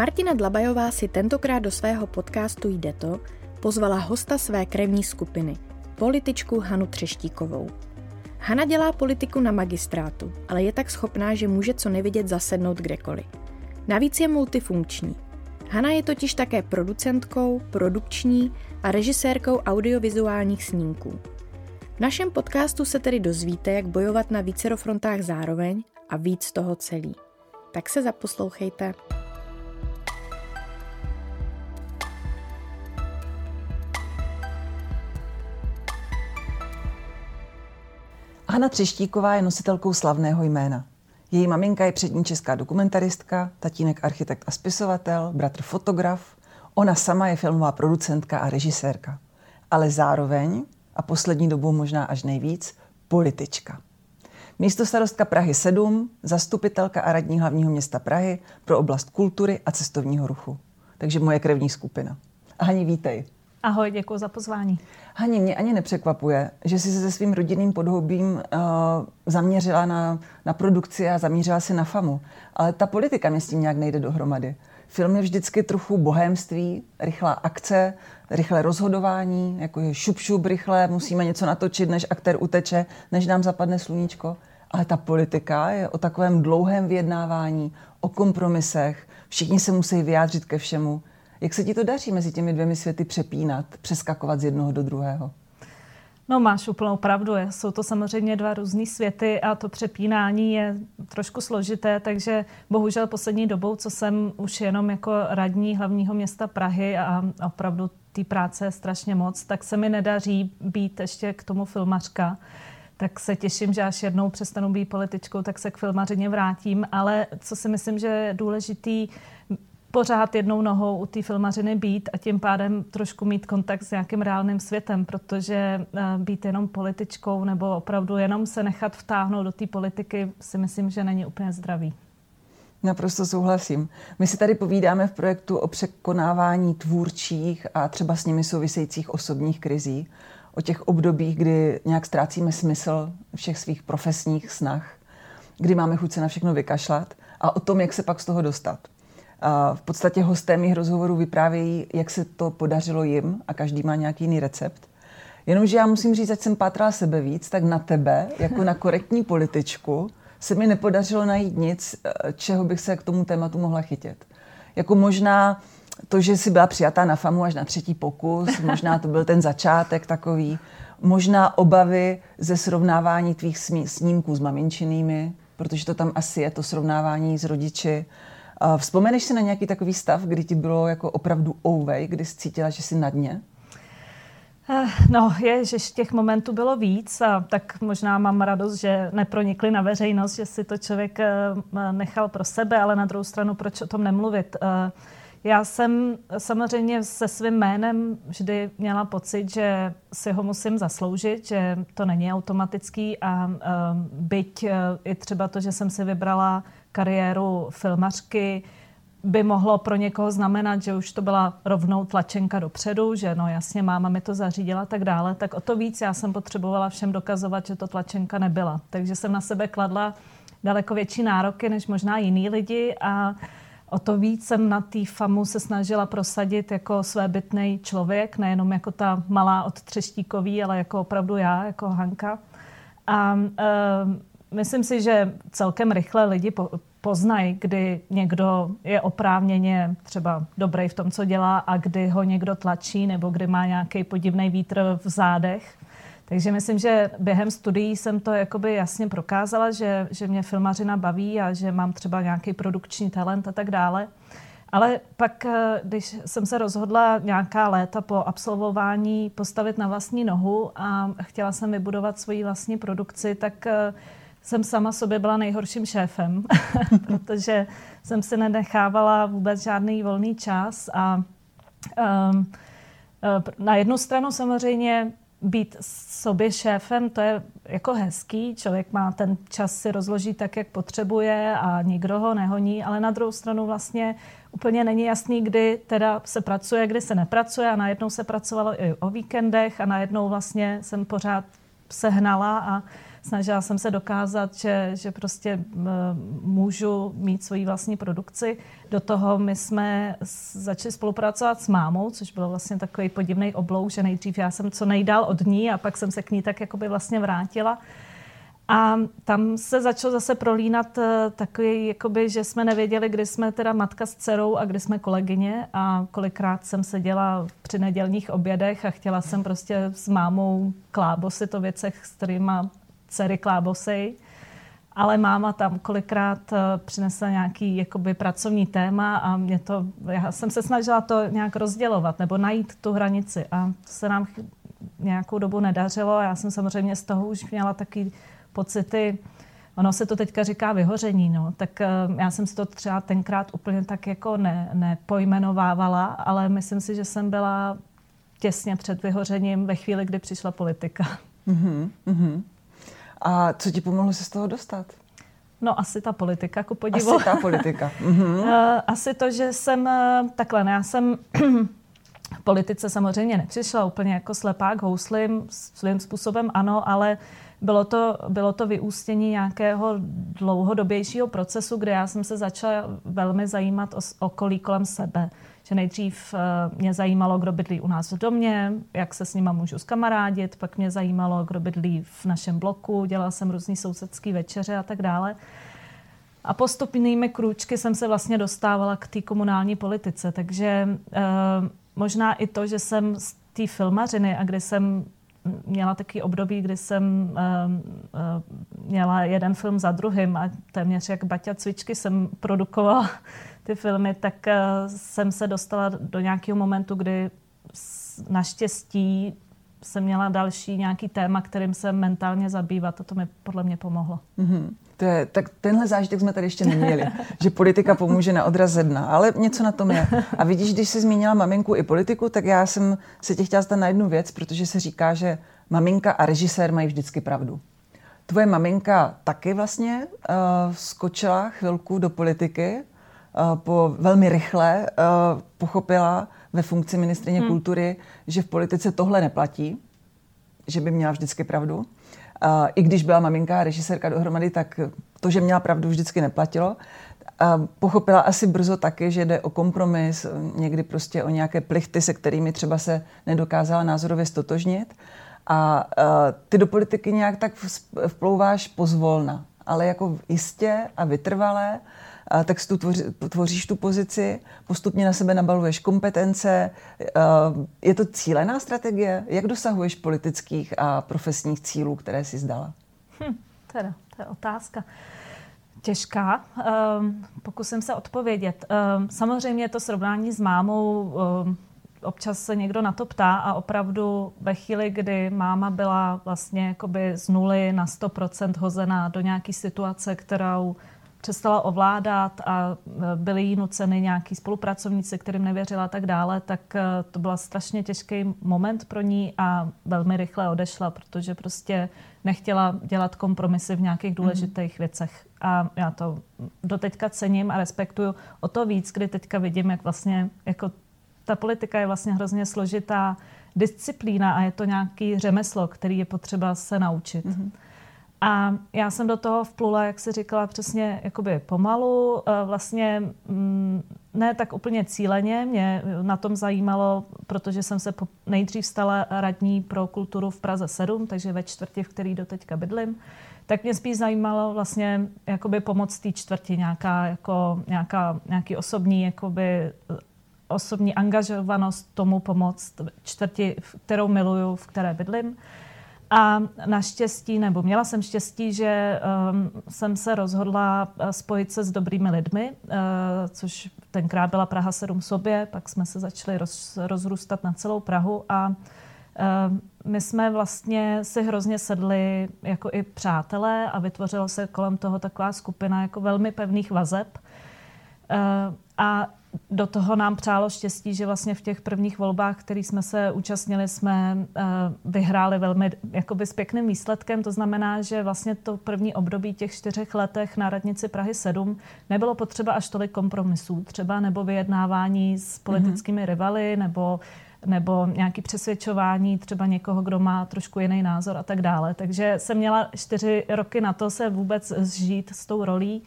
Martina Dlabajová si tentokrát do svého podcastu Jde to pozvala hosta své krevní skupiny, političku Hanu Třeštíkovou. Hana dělá politiku na magistrátu, ale je tak schopná, že může co nevidět zasednout kdekoliv. Navíc je multifunkční. Hana je totiž také producentkou, produkční a režisérkou audiovizuálních snímků. V našem podcastu se tedy dozvíte, jak bojovat na vícero frontách zároveň a víc toho celý. Tak se zaposlouchejte. Hana Třeštíková je nositelkou slavného jména. Její maminka je přední česká dokumentaristka, tatínek architekt a spisovatel, bratr fotograf, ona sama je filmová producentka a režisérka. Ale zároveň, a poslední dobou možná až nejvíc, politička. Místo starostka Prahy 7, zastupitelka a radní hlavního města Prahy pro oblast kultury a cestovního ruchu. Takže moje krevní skupina. A Hani, vítej. Ahoj, děkuji za pozvání. Hani, mě ani nepřekvapuje, že jsi se svým rodinným podhoubím uh, zaměřila na, na produkci a zaměřila si na famu. Ale ta politika mi s tím nějak nejde dohromady. Film je vždycky trochu bohémství, rychlá akce, rychlé rozhodování, jako je šup, šup rychle, musíme něco natočit, než aktér uteče, než nám zapadne sluníčko. Ale ta politika je o takovém dlouhém vyjednávání, o kompromisech, všichni se musí vyjádřit ke všemu. Jak se ti to daří mezi těmi dvěmi světy přepínat, přeskakovat z jednoho do druhého? No máš úplnou pravdu, jsou to samozřejmě dva různé světy a to přepínání je trošku složité, takže bohužel poslední dobou, co jsem už jenom jako radní hlavního města Prahy a opravdu té práce je strašně moc, tak se mi nedaří být ještě k tomu filmařka. Tak se těším, že až jednou přestanu být političkou, tak se k filmařině vrátím. Ale co si myslím, že je důležitý, pořád jednou nohou u té filmařiny být a tím pádem trošku mít kontakt s nějakým reálným světem, protože eh, být jenom političkou nebo opravdu jenom se nechat vtáhnout do té politiky si myslím, že není úplně zdravý. Naprosto souhlasím. My si tady povídáme v projektu o překonávání tvůrčích a třeba s nimi souvisejících osobních krizí, o těch obdobích, kdy nějak ztrácíme smysl všech svých profesních snah, kdy máme chuť se na všechno vykašlat a o tom, jak se pak z toho dostat. V podstatě hosté mých rozhovorů vyprávějí, jak se to podařilo jim a každý má nějaký jiný recept. Jenomže já musím říct, ať jsem pátrala sebe víc, tak na tebe, jako na korektní političku, se mi nepodařilo najít nic, eh, čeho bych se k tomu tématu mohla chytit. Jako možná to, že jsi byla přijatá na FAMu až na třetí pokus, možná to byl ten začátek takový, možná obavy ze srovnávání tvých snímků s maminčinými, protože to tam asi je, to srovnávání s rodiči. Vzpomeneš si na nějaký takový stav, kdy ti bylo jako opravdu ouvej, kdy jsi cítila, že jsi na dně? Eh, no, je, že těch momentů bylo víc a tak možná mám radost, že nepronikly na veřejnost, že si to člověk eh, nechal pro sebe, ale na druhou stranu, proč o tom nemluvit? Eh, já jsem samozřejmě se svým jménem vždy měla pocit, že si ho musím zasloužit, že to není automatický a byť i třeba to, že jsem si vybrala kariéru filmařky by mohlo pro někoho znamenat, že už to byla rovnou tlačenka dopředu, že no jasně, máma mi to zařídila a tak dále, tak o to víc já jsem potřebovala všem dokazovat, že to tlačenka nebyla. Takže jsem na sebe kladla daleko větší nároky než možná jiný lidi a o to víc jsem na té famu se snažila prosadit jako svébytný člověk, nejenom jako ta malá od Třeštíkový, ale jako opravdu já, jako Hanka. A uh, myslím si, že celkem rychle lidi poznají, kdy někdo je oprávněně třeba dobrý v tom, co dělá a kdy ho někdo tlačí nebo kdy má nějaký podivný vítr v zádech. Takže myslím, že během studií jsem to jakoby jasně prokázala, že, že mě filmařina baví a že mám třeba nějaký produkční talent a tak dále. Ale pak, eh, když jsem se rozhodla nějaká léta po absolvování postavit na vlastní nohu a chtěla jsem vybudovat svoji vlastní produkci, tak eh, jsem sama sobě byla nejhorším šéfem, protože jsem si nenechávala vůbec žádný volný čas a um, na jednu stranu samozřejmě být sobě šéfem, to je jako hezký, člověk má ten čas si rozložit tak, jak potřebuje a nikdo ho nehoní, ale na druhou stranu vlastně úplně není jasný, kdy teda se pracuje, kdy se nepracuje a najednou se pracovalo i o víkendech a najednou vlastně jsem pořád sehnala a snažila jsem se dokázat, že, že prostě můžu mít svoji vlastní produkci. Do toho my jsme začali spolupracovat s mámou, což bylo vlastně takový podivný oblouk, že nejdřív já jsem co nejdál od ní a pak jsem se k ní tak jakoby vlastně vrátila. A tam se začalo zase prolínat eh, takový, jakoby, že jsme nevěděli, kdy jsme teda matka s dcerou a kdy jsme kolegyně a kolikrát jsem seděla při nedělních obědech a chtěla jsem prostě s mámou klábosy to věcech, s kterými dcery klábosy. Ale máma tam kolikrát eh, přinesla nějaký jakoby, pracovní téma a mě to, já jsem se snažila to nějak rozdělovat nebo najít tu hranici a to se nám nějakou dobu nedařilo a já jsem samozřejmě z toho už měla taky pocity, ono se to teďka říká vyhoření, no, tak uh, já jsem si to třeba tenkrát úplně tak jako ne, nepojmenovávala, ale myslím si, že jsem byla těsně před vyhořením ve chvíli, kdy přišla politika. Uh-huh, uh-huh. A co ti pomohlo se z toho dostat? No asi ta politika, ku podivu. Asi ta politika. Uh, asi to, že jsem uh, takhle, já jsem v politice samozřejmě nepřišla úplně jako slepák houslim, svým způsobem ano, ale bylo to, bylo to vyústění nějakého dlouhodobějšího procesu, kde já jsem se začala velmi zajímat o okolí kolem sebe. Že nejdřív eh, mě zajímalo, kdo bydlí u nás v domě, jak se s nima můžu skamarádit, pak mě zajímalo, kdo bydlí v našem bloku, dělala jsem různý sousedský večeře a tak dále. A postupnými krůčky jsem se vlastně dostávala k té komunální politice, takže eh, možná i to, že jsem z té filmařiny a kde jsem měla taky období, kdy jsem uh, měla jeden film za druhým a téměř jak Baťa cvičky jsem produkovala ty filmy, tak uh, jsem se dostala do nějakého momentu, kdy naštěstí jsem měla další nějaký téma, kterým se mentálně zabývat a to mi podle mě pomohlo. Mm-hmm. To je, tak tenhle zážitek jsme tady ještě neměli, že politika pomůže na odraz dna, ale něco na tom je. A vidíš, když jsi zmínila maminku i politiku, tak já jsem se tě chtěla zdat na jednu věc, protože se říká, že maminka a režisér mají vždycky pravdu. Tvoje maminka taky vlastně uh, skočila chvilku do politiky, po velmi rychle uh, pochopila ve funkci ministrině hmm. kultury, že v politice tohle neplatí, že by měla vždycky pravdu. I když byla maminka a režisérka dohromady, tak to, že měla pravdu, vždycky neplatilo. A pochopila asi brzo taky, že jde o kompromis, někdy prostě o nějaké plichty, se kterými třeba se nedokázala názorově stotožnit. A ty do politiky nějak tak vplouváš pozvolna, ale jako jistě a vytrvalé textu tvoří, tvoříš tu pozici, postupně na sebe nabaluješ kompetence. Je to cílená strategie? Jak dosahuješ politických a profesních cílů, které jsi zdala? Hm, teda, to je otázka. Těžká. Um, pokusím se odpovědět. Um, samozřejmě to srovnání s mámou um, občas se někdo na to ptá a opravdu ve chvíli, kdy máma byla vlastně jakoby z nuly na 100% hozená do nějaké situace, kterou přestala ovládat a e, byli jí nuceny nějaký spolupracovníci, kterým nevěřila a tak dále, tak e, to byl strašně těžký moment pro ní a velmi rychle odešla, protože prostě nechtěla dělat kompromisy v nějakých důležitých mm-hmm. věcech. A já to doteďka cením a respektuju o to víc, kdy teďka vidím, jak vlastně jako ta politika je vlastně hrozně složitá disciplína a je to nějaký řemeslo, který je potřeba se naučit. Mm-hmm. A já jsem do toho vplula, jak si říkala, přesně jakoby pomalu, eh, vlastně mm, ne tak úplně cíleně. Mě na tom zajímalo, protože jsem se nejdřív stala radní pro kulturu v Praze 7, takže ve čtvrti, v který doteďka bydlím, tak mě spíš zajímalo vlastně jakoby pomoc té čtvrti, nějaká, jako, nějaká, nějaký osobní jakoby, osobní angažovanost tomu pomoct čtvrti, kterou miluju, v které bydlím. A naštěstí, nebo měla jsem štěstí, že um, jsem se rozhodla uh, spojit se s dobrými lidmi, uh, což tenkrát byla Praha 7 sobě, pak jsme se začali roz, rozrůstat na celou Prahu a uh, my jsme vlastně si hrozně sedli jako i přátelé a vytvořila se kolem toho taková skupina jako velmi pevných vazeb. Uh, a do toho nám přálo štěstí, že vlastně v těch prvních volbách, kterých jsme se účastnili, jsme uh, vyhráli velmi jakoby s pěkným výsledkem. To znamená, že vlastně to první období těch čtyřech letech na radnici Prahy 7 nebylo potřeba až tolik kompromisů třeba nebo vyjednávání s politickými mm-hmm. rivaly nebo nebo nějaké přesvědčování třeba někoho, kdo má trošku jiný názor a tak dále. Takže jsem měla čtyři roky na to se vůbec zžít s tou rolí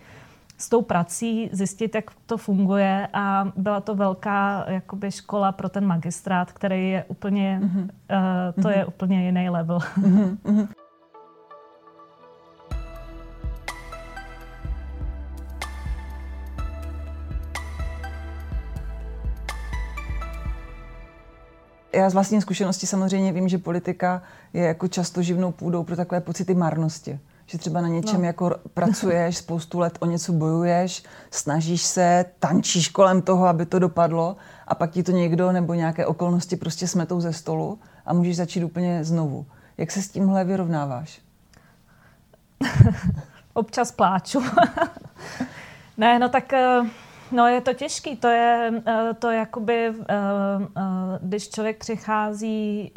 s tou prací, zjistit, jak to funguje a byla to velká jakoby škola pro ten magistrát, který je úplně, mm-hmm. uh, to mm-hmm. je úplně jiný level. Mm-hmm. Já z vlastní zkušenosti samozřejmě vím, že politika je jako často živnou půdou pro takové pocity marnosti že třeba na něčem no. jako pracuješ, spoustu let o něco bojuješ, snažíš se, tančíš kolem toho, aby to dopadlo a pak ti to někdo nebo nějaké okolnosti prostě smetou ze stolu a můžeš začít úplně znovu. Jak se s tímhle vyrovnáváš? Občas pláču. ne, no tak eh, no je to těžký. To je eh, to jakoby, eh, když člověk přichází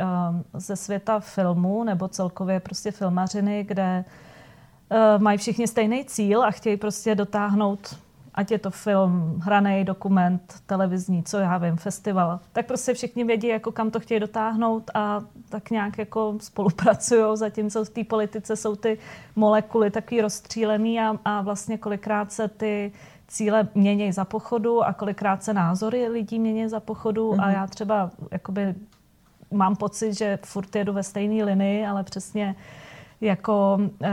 ze světa filmu nebo celkově prostě filmařiny, kde mají všichni stejný cíl a chtějí prostě dotáhnout, ať je to film, hraný dokument, televizní, co já vím, festival, tak prostě všichni vědí, jako kam to chtějí dotáhnout a tak nějak jako spolupracují, zatímco v té politice jsou ty molekuly takový rozstřílený a, a vlastně kolikrát se ty cíle mění za pochodu a kolikrát se názory lidí mění za pochodu mm-hmm. a mhm. já třeba jakoby mám pocit, že furt jedu ve stejné linii, ale přesně jako e,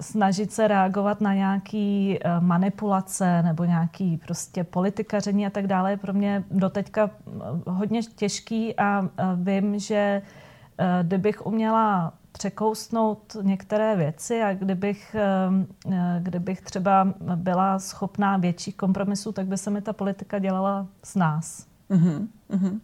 snažit se reagovat na nějaký e, manipulace nebo nějaký prostě politikaření a tak dále je pro mě doteďka eh, hodně těžký a vím, že kdybych uměla překousnout některé věci a kdybych, kdybych třeba byla schopná větších kompromisů, tak by se mi ta politika dělala z nás. Mm-hmm. Mm-hmm.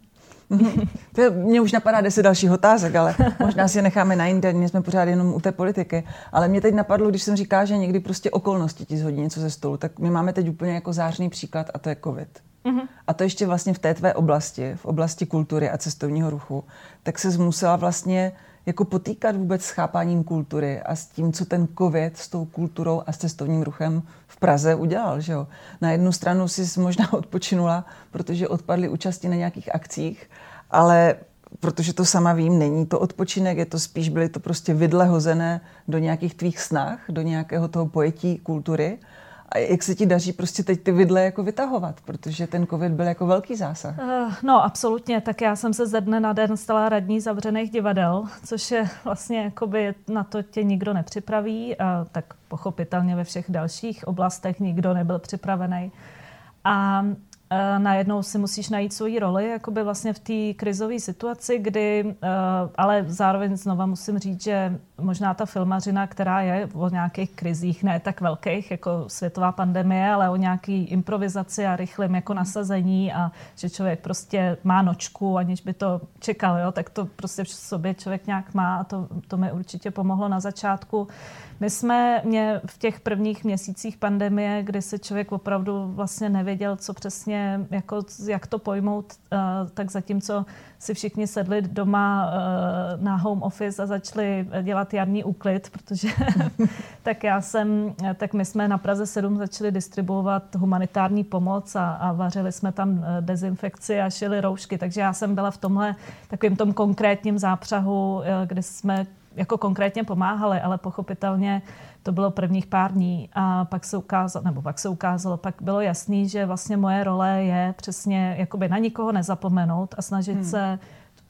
to mě už napadá deset dalších otázek, ale možná si je necháme na jinde, my jsme pořád jenom u té politiky. Ale mě teď napadlo, když jsem říká, že někdy prostě okolnosti ti zhodí něco ze stolu, tak my máme teď úplně jako zářný příklad a to je covid. Mm-hmm. A to ještě vlastně v té tvé oblasti, v oblasti kultury a cestovního ruchu, tak se musela vlastně jako potýkat vůbec s chápáním kultury a s tím, co ten covid s tou kulturou a s cestovním ruchem v Praze udělal. Že jo? Na jednu stranu si možná odpočinula, protože odpadly účasti na nějakých akcích, ale protože to sama vím, není to odpočinek, je to spíš, byly to prostě vidle hozené do nějakých tvých snah, do nějakého toho pojetí kultury. A jak se ti daří prostě teď ty vidle jako vytahovat, protože ten covid byl jako velký zásah? Uh, no, absolutně. Tak já jsem se ze dne na den stala radní zavřených divadel, což je vlastně jakoby na to tě nikdo nepřipraví, a tak pochopitelně ve všech dalších oblastech nikdo nebyl připravený. A Eh, najednou si musíš najít svoji roli, jakoby vlastně v té krizové situaci, kdy, eh, ale zároveň znova musím říct, že možná ta filmařina, která je o nějakých krizích, ne tak velkých jako světová pandemie, ale o nějaký improvizaci a rychlým jako nasazení a že člověk prostě má nočku, aniž by to čekal, jo, tak to prostě v sobě člověk nějak má a to, to mi určitě pomohlo na začátku. My jsme mě v těch prvních měsících pandemie, kdy se člověk opravdu vlastně nevěděl, co přesně, jako, jak to pojmout, eh, tak zatímco si všichni sedli doma eh, na home office a začali dělat jarní úklid, protože tak já jsem, tak my jsme na Praze 7 začali distribuovat humanitární pomoc a, a vařili jsme tam eh, dezinfekci a šili roušky, takže já jsem byla v tomhle takovým tom konkrétním zápřahu, kde jsme jako konkrétně pomáhali, ale pochopitelně to bylo prvních pár dní a pak se ukázalo, nebo pak se ukázalo, pak bylo jasný, že vlastně moje role je přesně jakoby na nikoho nezapomenout a snažit hmm. se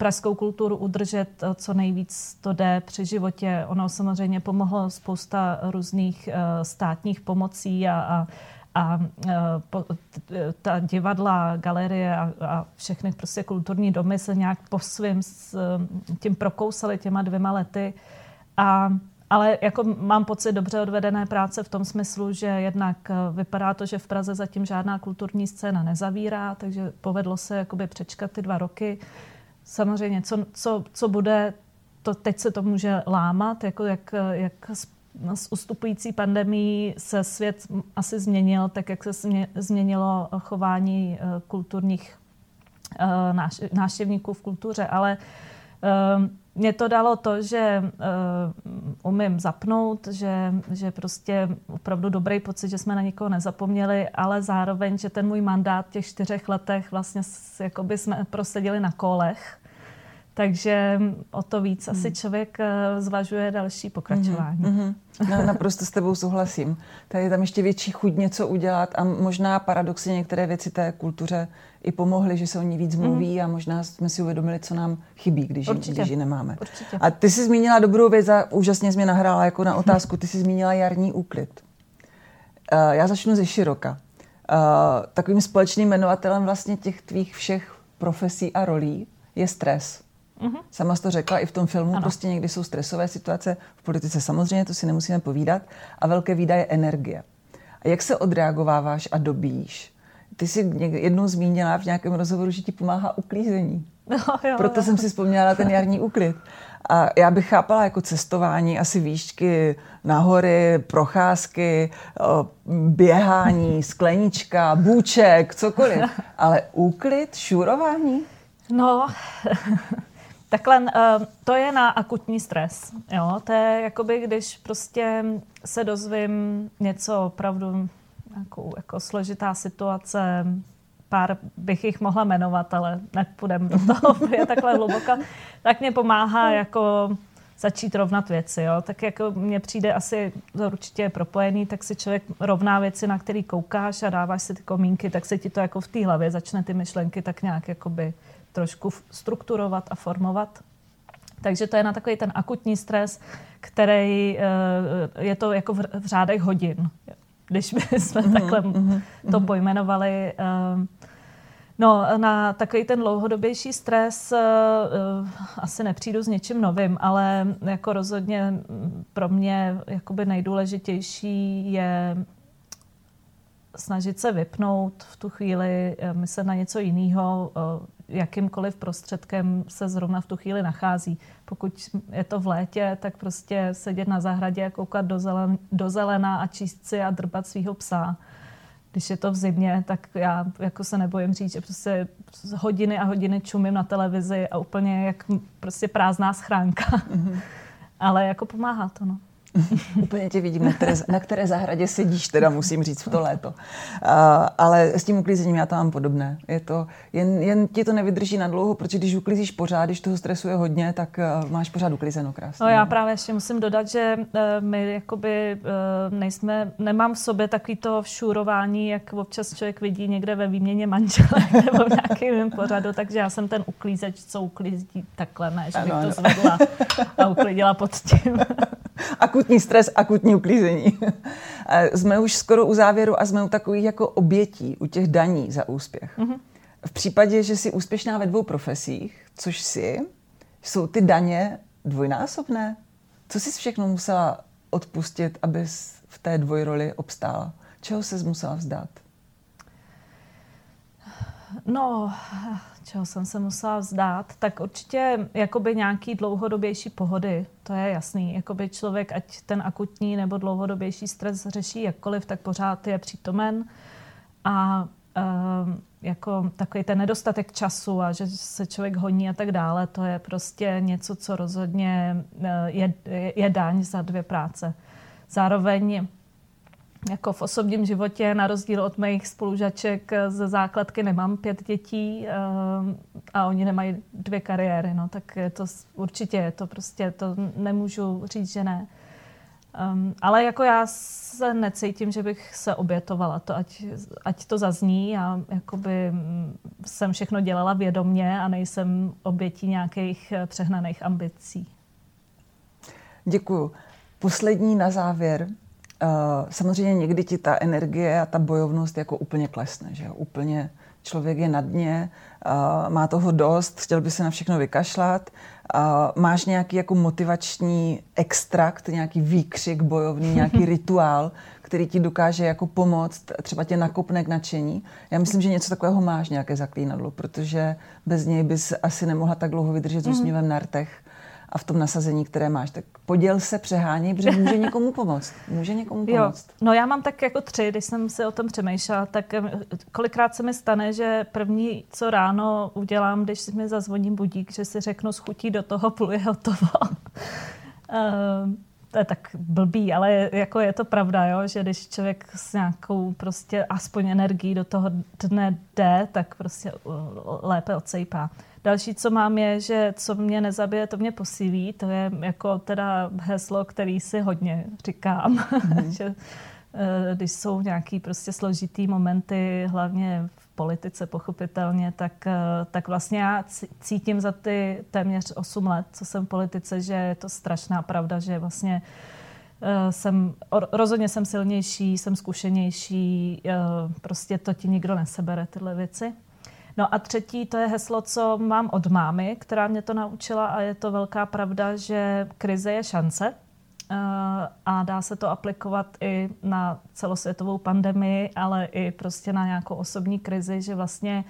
pražskou kulturu udržet eh, co nejvíc to jde při životě. Ono samozřejmě pomohlo spousta různých uh, státních pomocí a, a a uh, po, ta divadla, galerie a, a všechny prostě kulturní domy se nějak po svým s tím prokousali těma dvěma lety. A ale jako mám pocit dobře odvedené práce v tom smyslu, že jednak eh, vypadá to, že v Praze zatím žádná kulturní scéna nezavírá, takže povedlo se jakoby přečkat ty dva roky. Samozřejmě, co, co, co bude, to teď se to může lámat, jako jak, jak s ustupující pandemí se svět asi změnil, tak jak se změnilo chování kulturních náštěvníků v kultuře, ale mě to dalo to, že umím zapnout, že, že prostě opravdu dobrý pocit, že jsme na nikoho nezapomněli, ale zároveň, že ten můj mandát v těch čtyřech letech vlastně jakoby jsme prosedili na kolech. Takže o to víc asi hmm. člověk uh, zvažuje další pokračování. Mm-hmm. No, naprosto s tebou souhlasím. Tady je tam ještě větší chuť něco udělat a možná paradoxně některé věci té kultuře i pomohly, že se o ní víc mhm. mluví mm. a možná jsme si uvědomili, co nám chybí, když, ji, když ji nemáme. Určitě. A ty jsi zmínila dobrou věc a úžasně jsi mě nahrála jako na otázku. Ty jsi zmínila jarní úklid. Uh, já začnu ze široka. Uh, takovým společným jmenovatelem vlastně těch tvých všech profesí a rolí je stres. Mm-hmm. Sama jsi to řekla i v tom filmu, ano. prostě někdy jsou stresové situace, v politice samozřejmě, to si nemusíme povídat, a velké výdaje energie. A jak se odreagováváš a dobíš? Ty jsi jednou zmínila v nějakém rozhovoru, že ti pomáhá uklízení. No, jo, Proto jo. jsem si vzpomněla ten jarní úklid. A já bych chápala jako cestování, asi výšky nahory, procházky, běhání, sklenička, bůček, cokoliv. Ale úklid, šurování? No, Takhle uh, to je na akutní stres. Jo? To je jakoby, když prostě se dozvím něco opravdu jako, jako složitá situace, pár bych jich mohla jmenovat, ale nepůjdem do toho, je takhle hluboko, tak mě pomáhá jako začít rovnat věci. Jo? Tak jako mně přijde asi určitě propojený, tak si člověk rovná věci, na který koukáš a dáváš si ty komínky, tak se ti to jako v té hlavě začne ty myšlenky tak nějak jakoby trošku strukturovat a formovat. Takže to je na takový ten akutní stres, který eh, je to jako v řádech hodin, když bychom mm-hmm, takhle mm-hmm, to pojmenovali. Eh, no, na takový ten dlouhodobější stres eh, asi nepřijdu s něčím novým, ale jako rozhodně pro mě jakoby nejdůležitější je snažit se vypnout v tu chvíli, myslet na něco jiného, jakýmkoliv prostředkem se zrovna v tu chvíli nachází. Pokud je to v létě, tak prostě sedět na zahradě, koukat do, zelen, do zelena a číst si a drbat svého psa. Když je to v zimě, tak já jako se nebojím říct, že prostě hodiny a hodiny čumím na televizi a úplně jak prostě prázdná schránka. Mm-hmm. Ale jako pomáhá to, no. Úplně tě vidím, na které, na které zahradě sedíš, teda musím říct v to léto. Uh, ale s tím uklízením já to mám podobné. Je to, jen, jen ti to nevydrží na dlouho, protože když uklízíš pořád, když toho stresu je hodně, tak uh, máš pořád uklízeno krásně. No já právě ještě musím dodat, že uh, my jakoby uh, nejsme, nemám v sobě takový to všurování, jak občas člověk vidí někde ve výměně manželek nebo v nějakém pořadu, takže já jsem ten uklízeč, co uklízí takhle, ne, že bych ano, to zvedla a uklidila pod tím. akutní stres, akutní uklízení. jsme už skoro u závěru a jsme u takových jako obětí, u těch daní za úspěch. Mm-hmm. V případě, že jsi úspěšná ve dvou profesích, což si, jsou ty daně dvojnásobné? Co jsi všechno musela odpustit, abys v té dvojroli obstála? Čeho jsi musela vzdát? No, čeho jsem se musela vzdát, tak určitě jakoby nějaký dlouhodobější pohody, to je jasný. Jakoby člověk, ať ten akutní nebo dlouhodobější stres řeší jakkoliv, tak pořád je přítomen. A um, jako takový ten nedostatek času a že se člověk honí a tak dále, to je prostě něco, co rozhodně eh, je, je daň za dvě práce. Zároveň jako v osobním životě, na rozdíl od mých spolužaček ze základky, nemám pět dětí eh, a oni nemají dvě kariéry, no, tak je to určitě je to prostě, to nemůžu říct, že ne. Um, ale jako já se necítím, že bych se obětovala, to ať, ať to zazní a jakoby mm, jsem všechno dělala vědomně a nejsem obětí nějakých eh, přehnaných ambicí. Děkuju. Poslední na závěr. Uh, samozřejmě někdy ti ta energie a ta bojovnost jako úplně klesne, že jo? Úplně člověk je na dně, uh, má toho dost, chtěl by se na všechno vykašlat. Uh, máš nějaký jako motivační extrakt, nějaký výkřik bojovný, nějaký rituál, který ti dokáže jako pomoct, třeba tě nakopne k nadšení. Já myslím, že něco takového máš, nějaké zaklínadlo, protože bez něj bys asi nemohla tak dlouho vydržet s mhm. úsměvem na rtech a v tom nasazení, které máš. Tak poděl se, přeháněj, protože může někomu pomoct. Může někomu pomoct. Jo. No já mám tak jako tři, když jsem si o tom přemýšlela, tak kolikrát se mi stane, že první, co ráno udělám, když mi zazvoní budík, že si řeknu schutí do toho, půl je hotovo. uh, to je tak blbý, ale jako je to pravda, jo, že když člověk s nějakou prostě aspoň energií do toho dne jde, tak prostě lépe odsejpá. Další, co mám, je, že co mě nezabije, to mě posílí. To je jako teda heslo, který si hodně říkám. Mm. že, eh, když jsou nějaký prostě složitý momenty, hlavně v politice pochopitelně, tak, eh, tak vlastně já cítím za ty téměř 8 let, co jsem v politice, že je to strašná pravda, že vlastně eh, jsem, rozhodně jsem silnější, jsem zkušenější, prostě to ti nikdo nesebere, tyhle věci. No a třetí, to je heslo, co mám od mámy, která mě to naučila a je to velká pravda, že krize je šance eh, a dá se to aplikovat i na celosvětovou pandemii, ale i prostě na nějakou osobní krizi, že vlastně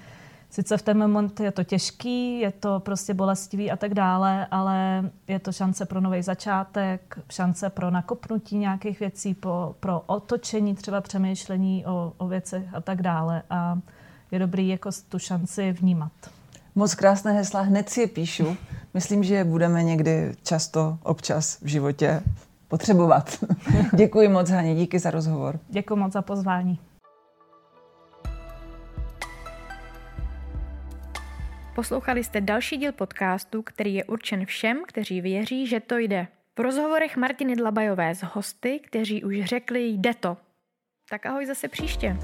sice v ten moment je to těžký, je to prostě bolestivý a tak dále, ale je to šance pro nový začátek, šance pro nakopnutí nějakých věcí, pro, pro otočení třeba přemýšlení o, o věcech a tak dále. A je dobrý jako tu šanci vnímat. Moc krásné hesla, hned si je píšu. Myslím, že je budeme někdy často, občas v životě potřebovat. Děkuji moc, Haně, díky za rozhovor. Děkuji moc za pozvání. Poslouchali jste další díl podcastu, který je určen všem, kteří věří, že to jde. V rozhovorech Martiny Dlabajové s hosty, kteří už řekli jde to. Tak ahoj zase příště.